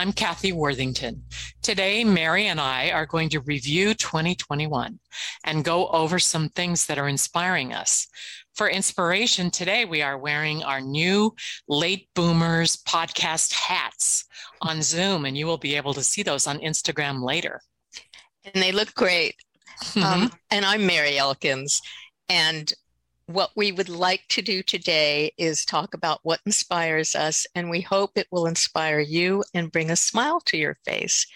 I'm Cathy Worthington. Today, Merry and I are going to review 2021 and go over some things that are inspiring us. For inspiration, today we are wearing our new Late Boomers podcast hats on Zoom, and you will be able to see those on Instagram later. And they look great. Mm-hmm. Um, and I'm Merry Elkins. And what we would like to do today is talk about what inspires us, and we hope it will inspire you and bring a smile to your face.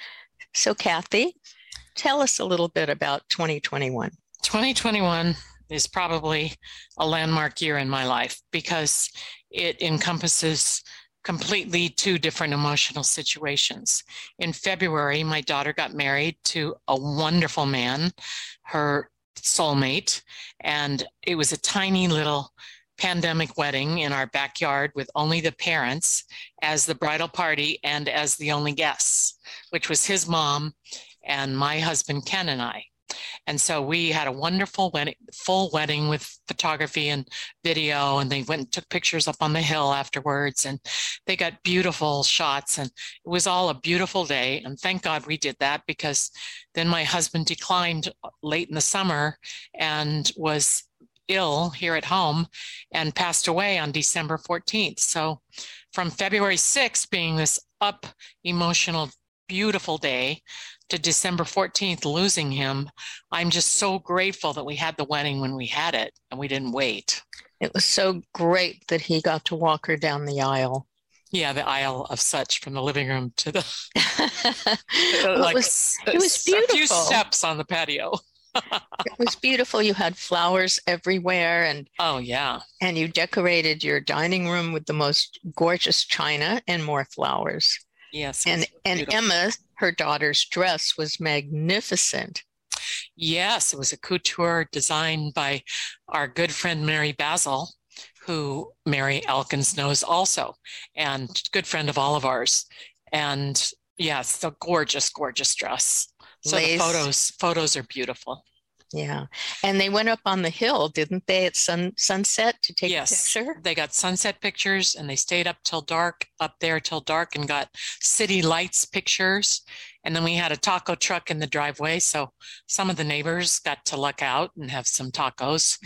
So, Cathy, tell us a little bit about 2021. 2021 is probably a landmark year in my life because it encompasses completely two different emotional situations. In February, my daughter got married to a wonderful man. Her soulmate. And it was a tiny little pandemic wedding in our backyard with only the parents as the bridal party and as the only guests, which was his mom and my husband, Ken, and I. And so we had a wonderful wedding, full wedding with photography and video. And they went and took pictures up on the hill afterwards. And they got beautiful shots. And it was all a beautiful day. And thank God we did that because then my husband declined uh, late in the summer and was ill here at home and passed away on December 14th. So from February 6th being this up emotional, beautiful day to December 14th, losing him, I'm just so grateful that we had the wedding when we had it and we didn't wait. It was so great that he got to walk her down the aisle. Yeah, the aisle of such from the living room to the well, like it was, it was beautiful. a few steps on the patio. it was beautiful. You had flowers everywhere, and oh yeah, and you decorated your dining room with the most gorgeous china and more flowers. Yes, and and Emma, her daughter's dress was magnificent. Yes, it was a couture designed by our good friend Mary Basil, who Merry Elkins knows also, and good friend of all of ours. And yes, the gorgeous, gorgeous dress. So Lace. the photos, photos are beautiful. Yeah. And they went up on the hill, didn't they, at sun, sunset to take yes, a picture? They got sunset pictures and they stayed up till dark, up there till dark, and got city lights pictures. And then we had a taco truck in the driveway. So some of the neighbors got to luck out and have some tacos,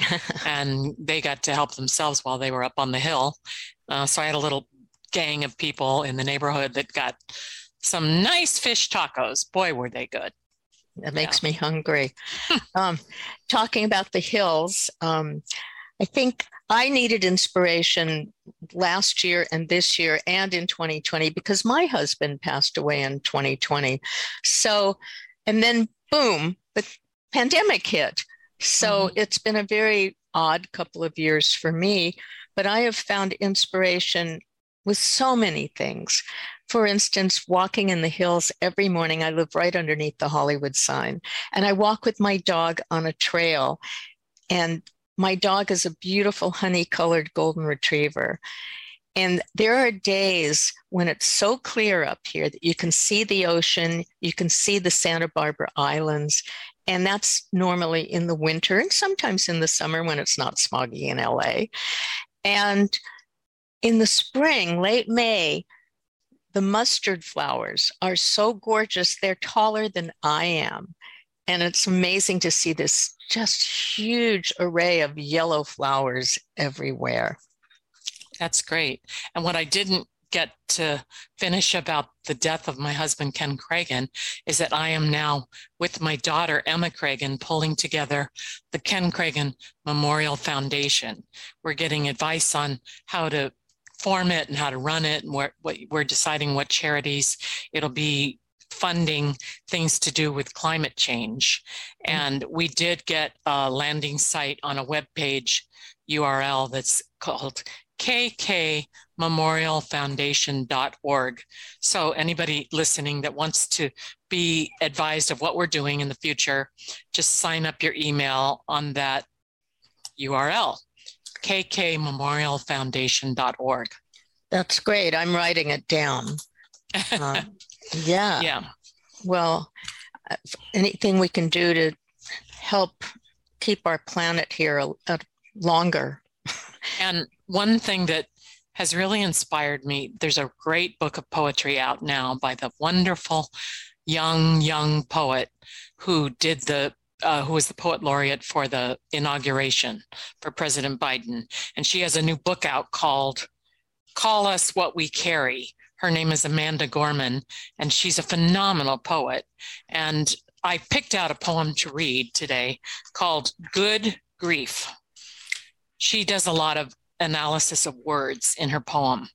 and they got to help themselves while they were up on the hill. Uh, so I had a little gang of people in the neighborhood that got some nice fish tacos. Boy, were they good. That makes yeah. me hungry. um, talking about the hills, um, I think I needed inspiration last year and this year and in 2020 because my husband passed away in 2020. So, and then boom, the pandemic hit. So mm-hmm. it's been a very odd couple of years for me, but I have found inspiration with so many things. For instance, walking in the hills every morning, I live right underneath the Hollywood sign, and I walk with my dog on a trail. And my dog is a beautiful honey colored golden retriever. And there are days when it's so clear up here that you can see the ocean, you can see the Santa Barbara Islands, and that's normally in the winter and sometimes in the summer when it's not smoggy in LA. And in the spring, late May, the mustard flowers are so gorgeous. They're taller than I am. And it's amazing to see this just huge array of yellow flowers everywhere. That's great. And what I didn't get to finish about the death of my husband, Ken Kragen, is that I am now with my daughter, Emma Kragen, pulling together the Ken Kragen Memorial Foundation. We're getting advice on how to form it and how to run it, and we're, we're deciding what charities it'll be funding things to do with climate change. Mm-hmm. And we did get a landing site on a web page URL that's called kkmemorialfoundation.org. So anybody listening that wants to be advised of what we're doing in the future, just sign up your email on that URL, kkmemorialfoundation.org. That's great. I'm writing it down. Uh, yeah. Yeah. Well, uh, anything we can do to help keep our planet here a, a longer. And one thing that has really inspired me there's a great book of poetry out now by the wonderful young, young poet who did the uh, who was the poet laureate for the inauguration for President Biden. And she has a new book out called Call Us What We Carry. Her name is Amanda Gorman, and she's a phenomenal poet. And I picked out a poem to read today called Good Grief. She does a lot of analysis of words in her poem.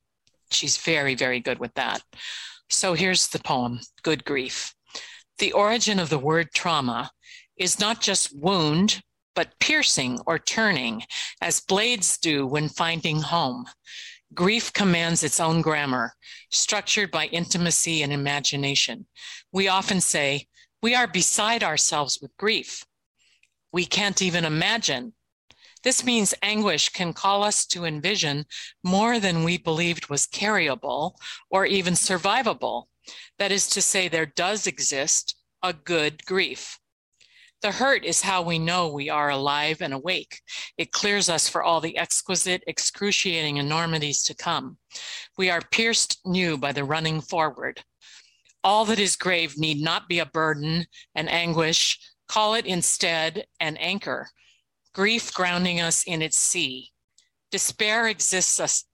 She's very, very good with that. So here's the poem Good Grief. The origin of the word trauma is not just wound, but piercing or turning, as blades do when finding home. Grief commands its own grammar, structured by intimacy and imagination. We often say, We are beside ourselves with grief. We can't even imagine this means anguish can call us to envision more than we believed was carryable or even survivable. That is to say, there does exist a good grief. The hurt is how we know we are alive and awake. It clears us for all the exquisite, excruciating enormities to come. We are pierced new by the running forward. All that is grave need not be a burden, an anguish. Call it instead an anchor, grief grounding us in its sea. Despair exists us,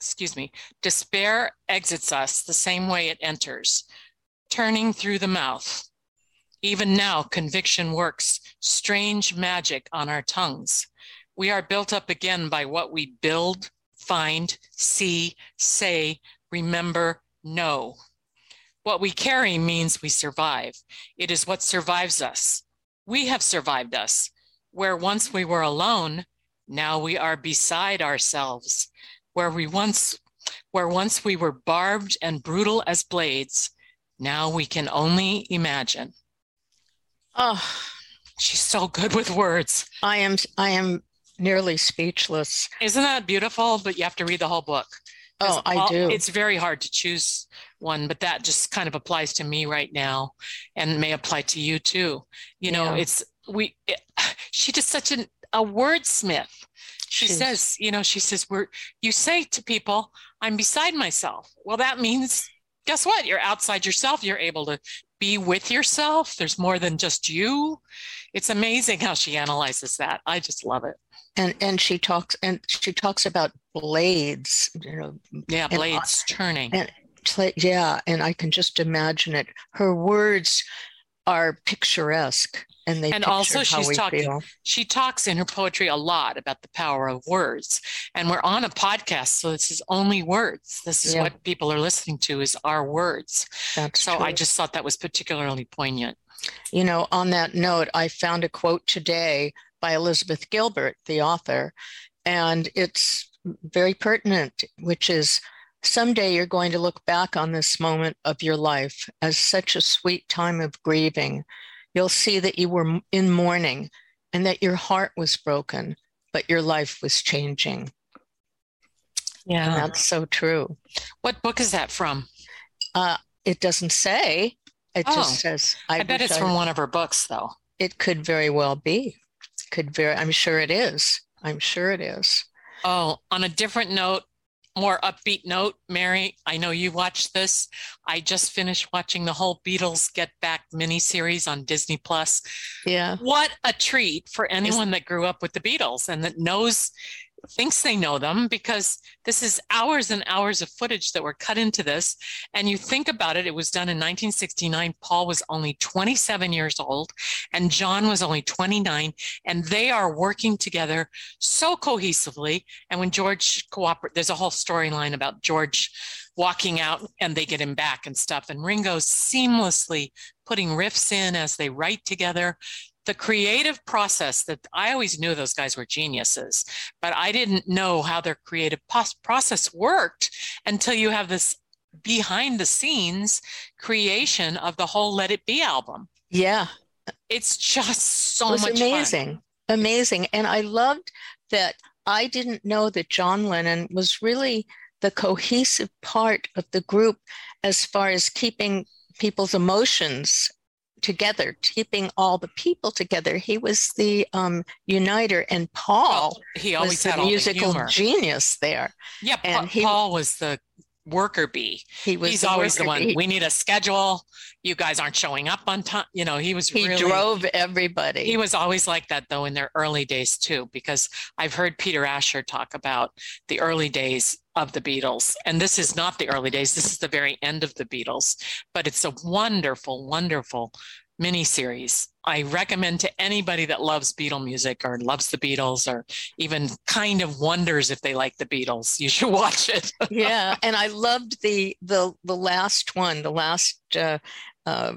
excuse me, despair exits us the same way it enters, turning through the mouth. Even now, conviction works strange magic on our tongues. We are built up again by what we build, find, see, say, remember, know. What we carry means we survive. It is what survives us. We have survived us. Where once we were alone, now we are beside ourselves. Where we once where once we were barbed and brutal as blades, now we can only imagine. Oh, she's so good with words. I am I am nearly speechless. Isn't that beautiful? But you have to read the whole book. Oh, I all, do. It's very hard to choose one, but that just kind of applies to me right now and may apply to you too. You know, yeah. it's we it, she just such an, a wordsmith she Jeez. says you know she says we're you say to people i'm beside myself well that means guess what? You're outside yourself. You're able to be with yourself. There's more than just you. It's amazing how she analyzes that. I just love it. And and she talks and she talks about blades you know yeah blades and, turning. And yeah and i can just imagine it. Her words are picturesque and they and also she's talking feel. she talks in her poetry a lot about the power of words and we're on a podcast so this is only words this is yeah. what people are listening to is our words That's so true. i just thought that was particularly poignant you know on that note i found a quote today by elizabeth gilbert the author and it's very pertinent which is Someday you're going to look back on this moment of your life as such a sweet time of grieving. You'll see that you were in mourning and that your heart was broken, but your life was changing. Yeah. And that's so true. What book is that from? Uh, it doesn't say. It oh, just says. I, I bet it's I, from one of her books, though. It could very well be. Could very. I'm sure it is. I'm sure it is. Oh, on a different note, more upbeat note, Merry, I know you watched this. I just finished watching the whole Beatles Get Back miniseries on Disney Plus. Yeah. What a treat for anyone that grew up with the Beatles and that knows thinks they know them because this is hours and hours of footage that were cut into this. And you think about it, it was done in 1969. Paul was only 27 years old and John was only 29. And they are working together so cohesively. And when George cooperates, there's a whole storyline about George walking out and they get him back and stuff. And Ringo seamlessly putting riffs in as they write together the creative process that I always knew those guys were geniuses, but I didn't know how their creative process worked until you have this behind the scenes creation of the whole Let It Be album. Yeah. It's just so it much amazing. Fun. Amazing. And I loved that I didn't know that John Lennon was really the cohesive part of the group as far as keeping people's emotions together, keeping all the people together. He was the um, uniter, and Paul well, he always was had the musical the genius there. Yeah, and pa- he, Paul was the worker bee. He was. He's always the one. Bee. We need a schedule. You guys aren't showing up on time. You know, he was. He really, drove everybody. He was always like that, though, in their early days too. Because I've heard Peter Asher talk about the early days of the Beatles. And this is not the early days, this is the very end of the Beatles, but it's a wonderful, wonderful miniseries. I recommend to anybody that loves Beatle music or loves the Beatles or even kind of wonders if they like the Beatles. You should watch it. yeah, and I loved the the the last one, the last uh, uh,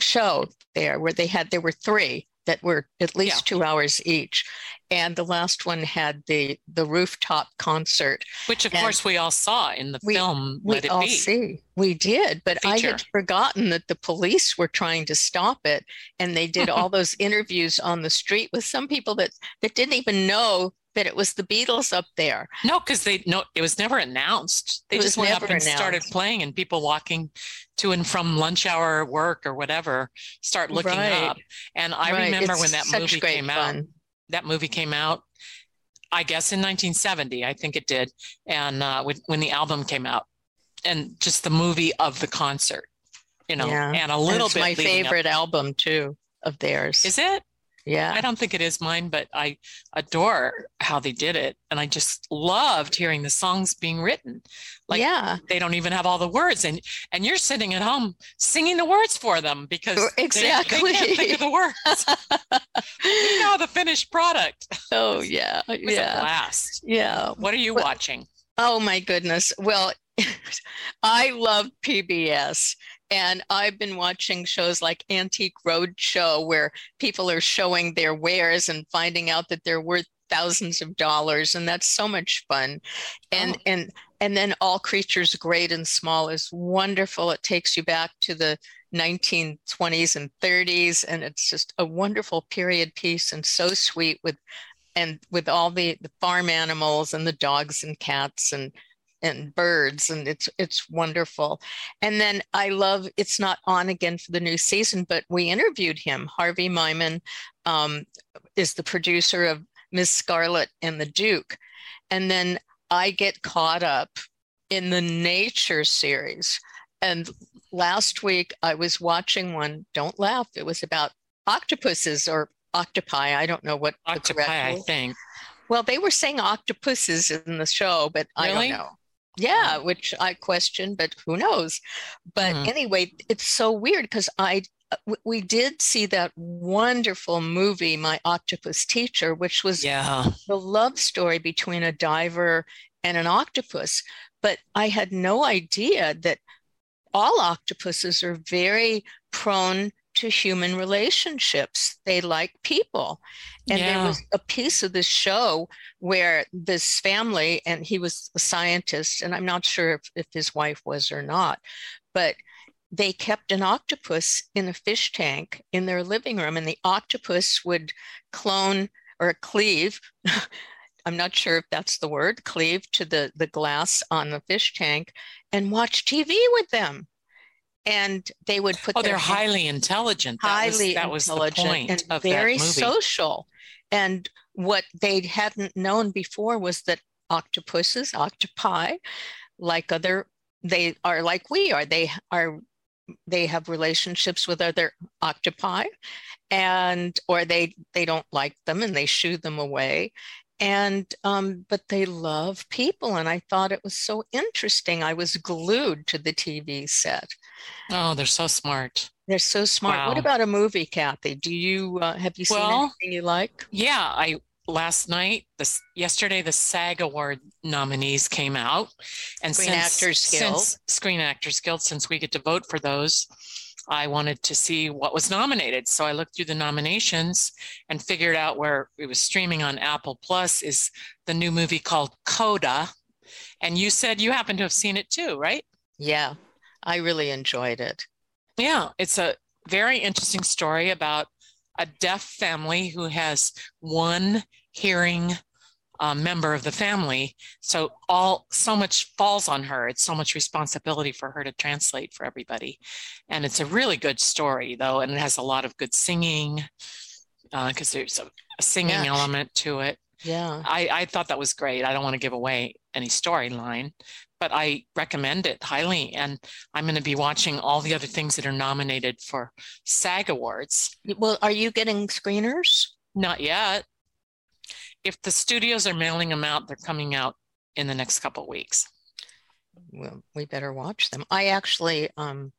show there where they had there were three that were at least yeah. two hours each and the last one had the the rooftop concert which of and course we all saw in the we, film we Let all be. see we did but Feature. i had forgotten that the police were trying to stop it and they did all those interviews on the street with some people that that didn't even know that it was the Beatles up there. No, because they no, it was never announced. They just went up and announced. started playing, and people walking to and from lunch hour work or whatever start looking right. up. And I right. remember it's when that movie came fun. out. That movie came out, I guess in 1970, I think it did, and uh, when, when the album came out, and just the movie of the concert, you know, yeah. and a little and bit. My favorite album too of theirs. Is it? Yeah. I don't think it is mine, but I adore how they did it. And I just loved hearing the songs being written. Like yeah. they don't even have all the words. And and you're sitting at home singing the words for them because exactly. they, they can't think of the words. you know the finished product. Oh yeah. yeah. blast. Yeah. What are you well, watching? Oh my goodness. Well, I love PBS. And I've been watching shows like Antique Roadshow, where people are showing their wares and finding out that they're worth thousands of dollars, and that's so much fun. And oh. and and then All Creatures Great and Small is wonderful. It takes you back to the 1920s and 30s, and it's just a wonderful period piece and so sweet with and with all the, the farm animals and the dogs and cats and and birds and it's it's wonderful. And then i love it's not on again for the new season but we interviewed him. Harvey Myman um, is the producer of miss scarlet and the duke. And then i get caught up in the nature series. And last week i was watching one don't laugh. It was about octopuses or octopi. I don't know what octopi i think. Well they were saying octopuses in the show but really? i don't know yeah, which I question, but who knows? But mm-hmm. anyway, it's so weird because I uh, we did see that wonderful movie, My Octopus Teacher, which was yeah. the love story between a diver and an octopus. But I had no idea that all octopuses are very prone to human relationships. They like people. And yeah. there was a piece of this show where this family, and he was a scientist, and I'm not sure if, if his wife was or not, but they kept an octopus in a fish tank in their living room, and the octopus would clone or cleave. I'm not sure if that's the word, cleave to the, the glass on the fish tank and watch TV with them and they would put. Oh, they're highly intelligent. That highly was, that was intelligent and of very social. And what they hadn't known before was that octopuses, octopi, like other, they are like we are. They are. They have relationships with other octopi, and or they they don't like them and they shoo them away and um, but they love people and i thought it was so interesting i was glued to the tv set Oh, they're so smart. they're so smart what about a movie cathy do you uh, have you seen Well, anything you like Yeah, I last night, this yesterday, the SAG Award nominees came out, and Screen since, Actors Guild. since Screen Actors Guild, since we get to vote for those, I wanted to see what was nominated. So I looked through the nominations and figured out where it was streaming on Apple Plus is the new movie called Coda. And you said you happen to have seen it too, right? yeah i really enjoyed it Yeah, it's a very interesting story about a deaf family who has one hearing uh, member of the family. So all so much falls on her. It's so much responsibility for her to translate for everybody, and it's a really good story though, and it has a lot of good singing because there's a, a singing Yeah. element to it. yeah I, I thought that was great. I don't want to give away any storyline, but I recommend it highly. And I'm going to be watching all the other things that are nominated for SAG Awards. well are you getting screeners Not yet. If the studios are mailing them out, they're coming out in the next couple of weeks. well we better watch them i actually um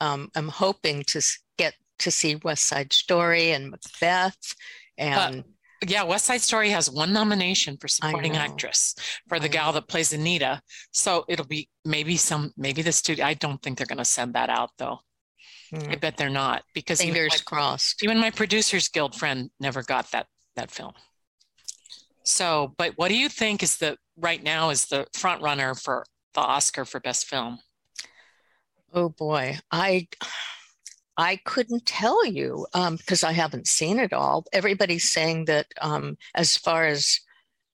um am hoping to get to see west side story and macbeth and Yeah, West Side Story has one nomination for supporting actress for the gal that plays Anita. So it'll be maybe some, maybe the studio. I don't think they're going to send that out though. I mm, bet they're not because even fingers my- crossed Even my producers guild friend never got that that film. So, but what do you think is the right now is the front runner for the Oscar for best film? Oh boy, I I couldn't tell you um, because I haven't seen it all. Everybody's saying that um, as far as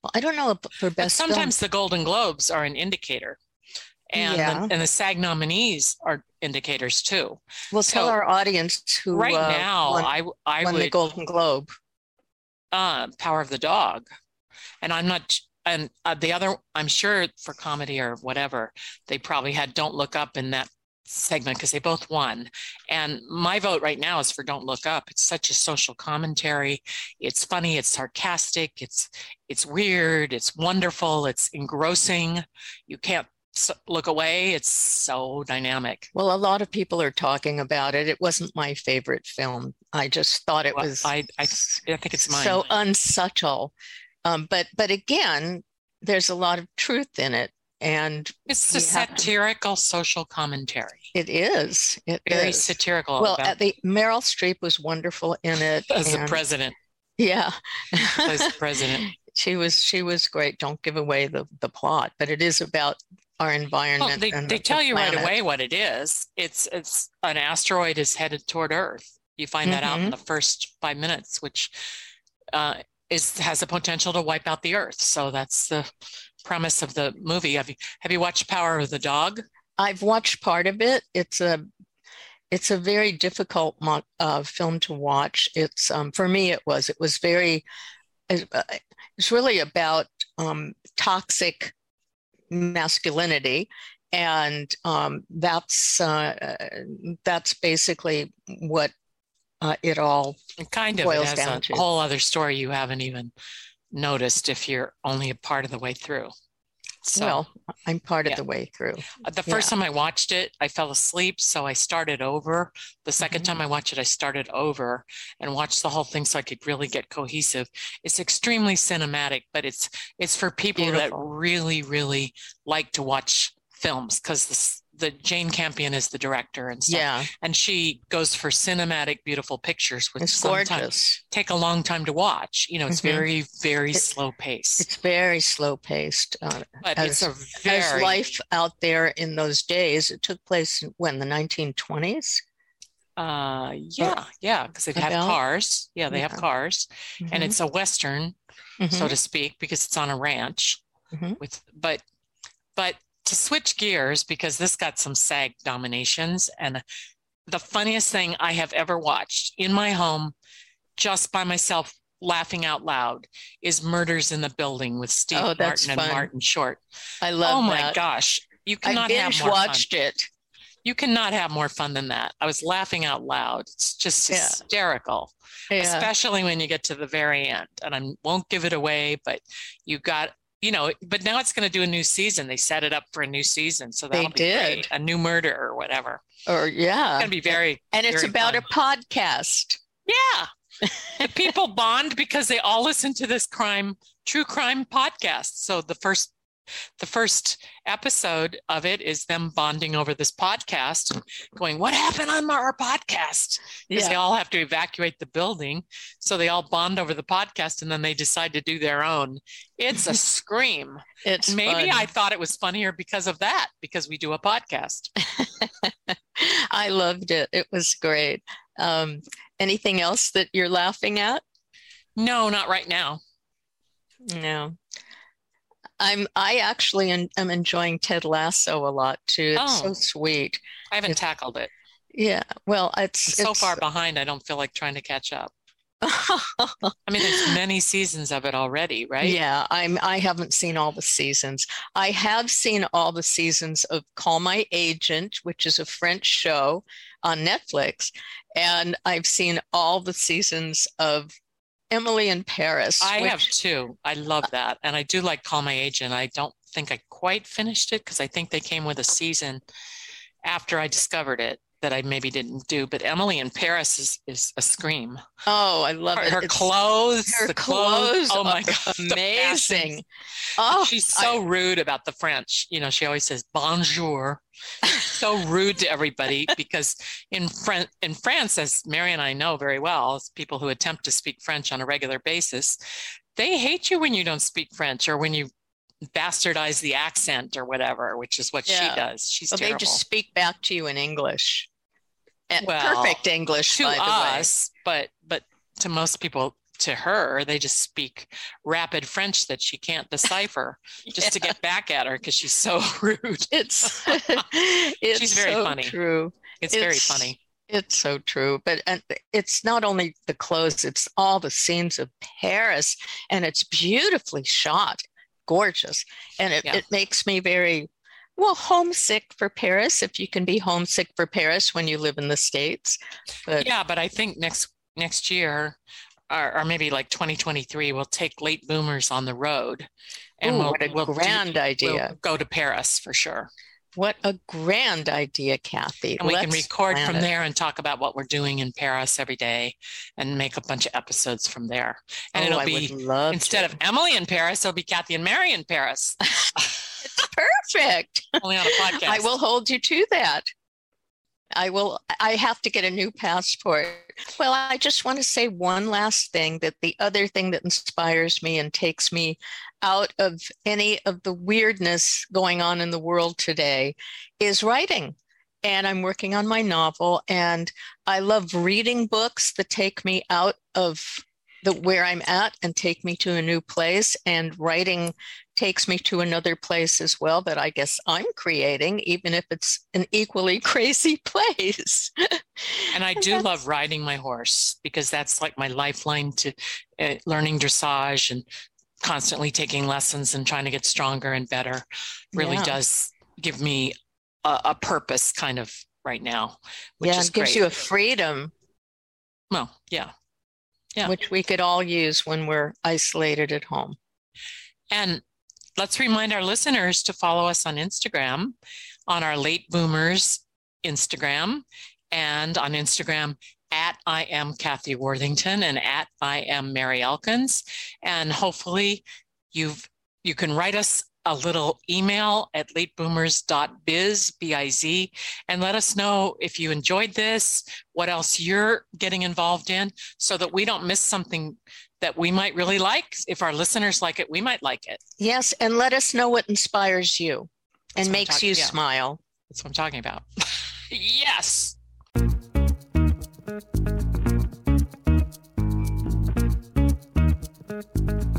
well, I don't know for But best film. sometimes the Golden Globes are an indicator. And Yeah. the, and the SAG nominees are indicators too. We'll tell our audience who right uh, now, won, I I won the would Golden Globe. uh, Power of the Dog, and I'm not. And uh, the other, I'm sure for comedy or whatever, they probably had Don't Look Up in that segment because they both won. And my vote right now is for Don't Look Up. It's such a social commentary. It's funny. It's sarcastic. It's it's weird. It's wonderful. It's engrossing. You can't look away. It's so dynamic. Well, a lot of people are talking about it. It wasn't my favorite film. I just thought it Well, was I I, I think it's mine. so unsubtle. Um, but but again, there's a lot of truth in it, and it's a satirical social commentary. It is. It Very is. satirical. Well, about- the Meryl Streep was wonderful in it. as the president, Yeah. as the president. she was she was great. Don't give away the the plot, but it is about our Well, environment. they, and they the tell you right away what it is. It's it's an asteroid is headed toward Earth. You find that out in Mhm. the first five minutes, which uh, is has the potential to wipe out the Earth. So that's the premise of the movie. Have you have you watched Power of the Dog? I've watched part of it. It's a it's a very difficult mo- uh, film to watch. It's um, for me it was it was very uh, it's really about um, toxic masculinity and um, that's uh, that's basically what uh, it all It kind of Boils down a to. whole other story you haven't even noticed if you're only a part of the way through. So well I'm part of the way through. Uh, The first Yeah. time I watched it, I fell asleep, so I started over. The 2nd Mhm. time I watched it, I started over and watched the whole thing so I could really get cohesive. It's extremely cinematic, but it's it's for people that really, really like to watch films because the Jane Campion is the director and stuff, Yeah, and she goes for cinematic, beautiful pictures, which it's sometimes gorgeous. take a long time to watch. You know, it's Mhm. very, very It- slow pace, It's very slow paced. Uh, but as- it's a very... as life out there in those days. It took place when the 1920s. Uh, yeah, yeah, because they have cars. Yeah, they have cars, and Mhm, it's a western, so mhm. to speak, because it's on a ranch. Mhm. With but, but to switch gears because this got some SAG nominations, and the funniest thing I have ever watched in my home, just by myself, laughing out loud, is Murders in the Building with Steve Oh, Martin and fun. Martin Short. I love oh my that. gosh, you I cannot have binge more fun. watched it. You cannot have more fun than that. I was laughing out loud. It's just Yeah. hysterical, Yeah. especially when you get to the very end. And I won't give it away, but you got, you know, but now it's going to do a new season. They set it up for a new season. So They that'll be did. great. a new murder or whatever. Or yeah, It's going to be very, And it's very about fun. a podcast. yeah. the people bond because they all listen to this crime, true crime podcast. So the first, the first episode of it is them bonding over this podcast and going, What happened on our podcast? because they all have to evacuate the building. So they all bond over the podcast and then they decide to do their own. It's a scream. It's Maybe fun. I thought it was funnier because of that, because we do a podcast. I loved it. It was great. Um, anything else that you're laughing at? No, not right now. No. I'm I actually en- am enjoying Ted Lasso a lot too. It's so Oh. sweet. I haven't It's- tackled it. Yeah. Well, I'm it's so it's, far behind, I don't feel like trying to catch up. I mean, there's many seasons of it already, right? Yeah, I'm I haven't seen all the seasons. I have seen all the seasons of Call My Agent, which is a French show on Netflix, and I've seen all the seasons of Emily in Paris. I have which- too. I love uh, that. And I do like Call My Agent. I don't think I quite finished it because I think they came with a season after I discovered it that I maybe didn't do. But Emily in Paris is, is a scream. Oh, I love Her, it. her It's- clothes, her the clothes Oh my God. amazing. Oh, She's so rude about the French. You know, she always says bonjour. so rude to everybody because in Fran- in France, as Merry and I know very well, as people who attempt to speak French on a regular basis, they hate you when you don't speak French or when you bastardize the accent or whatever, which is what Yeah. she does. She's well, they just speak back to you in English. And Well, perfect English, to by the way. us, but but to most people. To her, they just speak rapid French that she can't decipher just to get back at her because she's so rude. It's it's She's very so funny. true. It's, very funny. It's so true. But and it's not only the clothes, it's all the scenes of Paris and it's beautifully shot, gorgeous. And it, Yeah. it makes me very well homesick for Paris if you can be homesick for Paris when you live in the States. But Yeah, but I think next next year, or, or maybe like 2023, we'll take late boomers on the road, and Ooh, we'll, what a we'll do- grand we'll idea. go to Paris for sure, what a grand idea, Cathy. and we can Let's record from it. there and talk about what we're doing in Paris every day, and make a bunch of episodes from there. And Oh, it'll I be instead to. of Emily in Paris, it'll be Cathy and Merry in Paris, it's perfect. only on a podcast. I will hold you to that. I will. I have to get a new passport. Well, I just want to say one last thing that the other thing that inspires me and takes me out of any of the weirdness going on in the world today is writing. And I'm working on my novel, and I love reading books that take me out of the where I'm at and take me to a new place. And writing takes me to another place as well that I guess I'm creating, even if it's an equally crazy place. And I do love riding my horse because that's like my lifeline to uh, learning dressage and constantly taking lessons and trying to get stronger and better. Really Yeah. does give me a, a purpose kind of right now, which yeah, it gives great. you a freedom well, yeah. Yeah. which we could all use when we're isolated at home. And let's remind our listeners to follow us on Instagram, on our Late Boomers Instagram, and on Instagram at I am Cathy Worthington and at I am Merry Elkins. And hopefully you've you can write us a little email at lateboomers.biz, B-I-Z, and let us know if you enjoyed this, what else you're getting involved in, so that we don't miss something that we might really like. If our listeners like it, we might like it. Yes, and let us know what inspires you That's and makes talking- you yeah. smile. That's what I'm talking about. yes. Thank you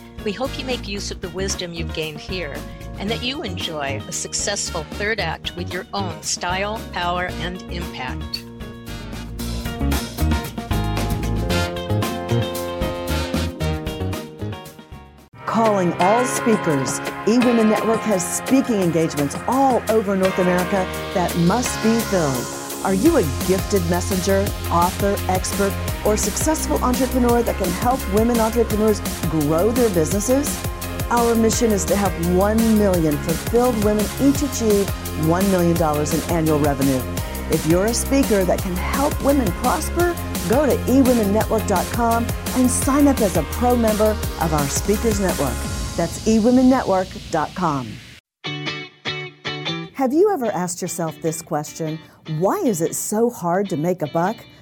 We hope you make use of the wisdom you've gained here and that you enjoy a successful third act with your own style, power, and impact. Calling all speakers, eWomen Network has speaking engagements all over North America that must be filled. Are you a gifted messenger, author, expert, or successful entrepreneur that can help women entrepreneurs grow their businesses? Our mission is to help 1 million fulfilled women each achieve $1 million in annual revenue. If you're a speaker that can help women prosper, go to eWomenNetwork.com and sign up as a pro member of our Speakers Network. That's eWomenNetwork.com. Have you ever asked yourself this question? Why is it so hard to make a buck?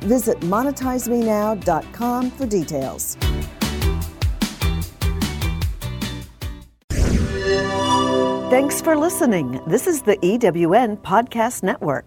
Visit monetizemenow.com for details. Thanks for listening. This is the EWN Podcast Network.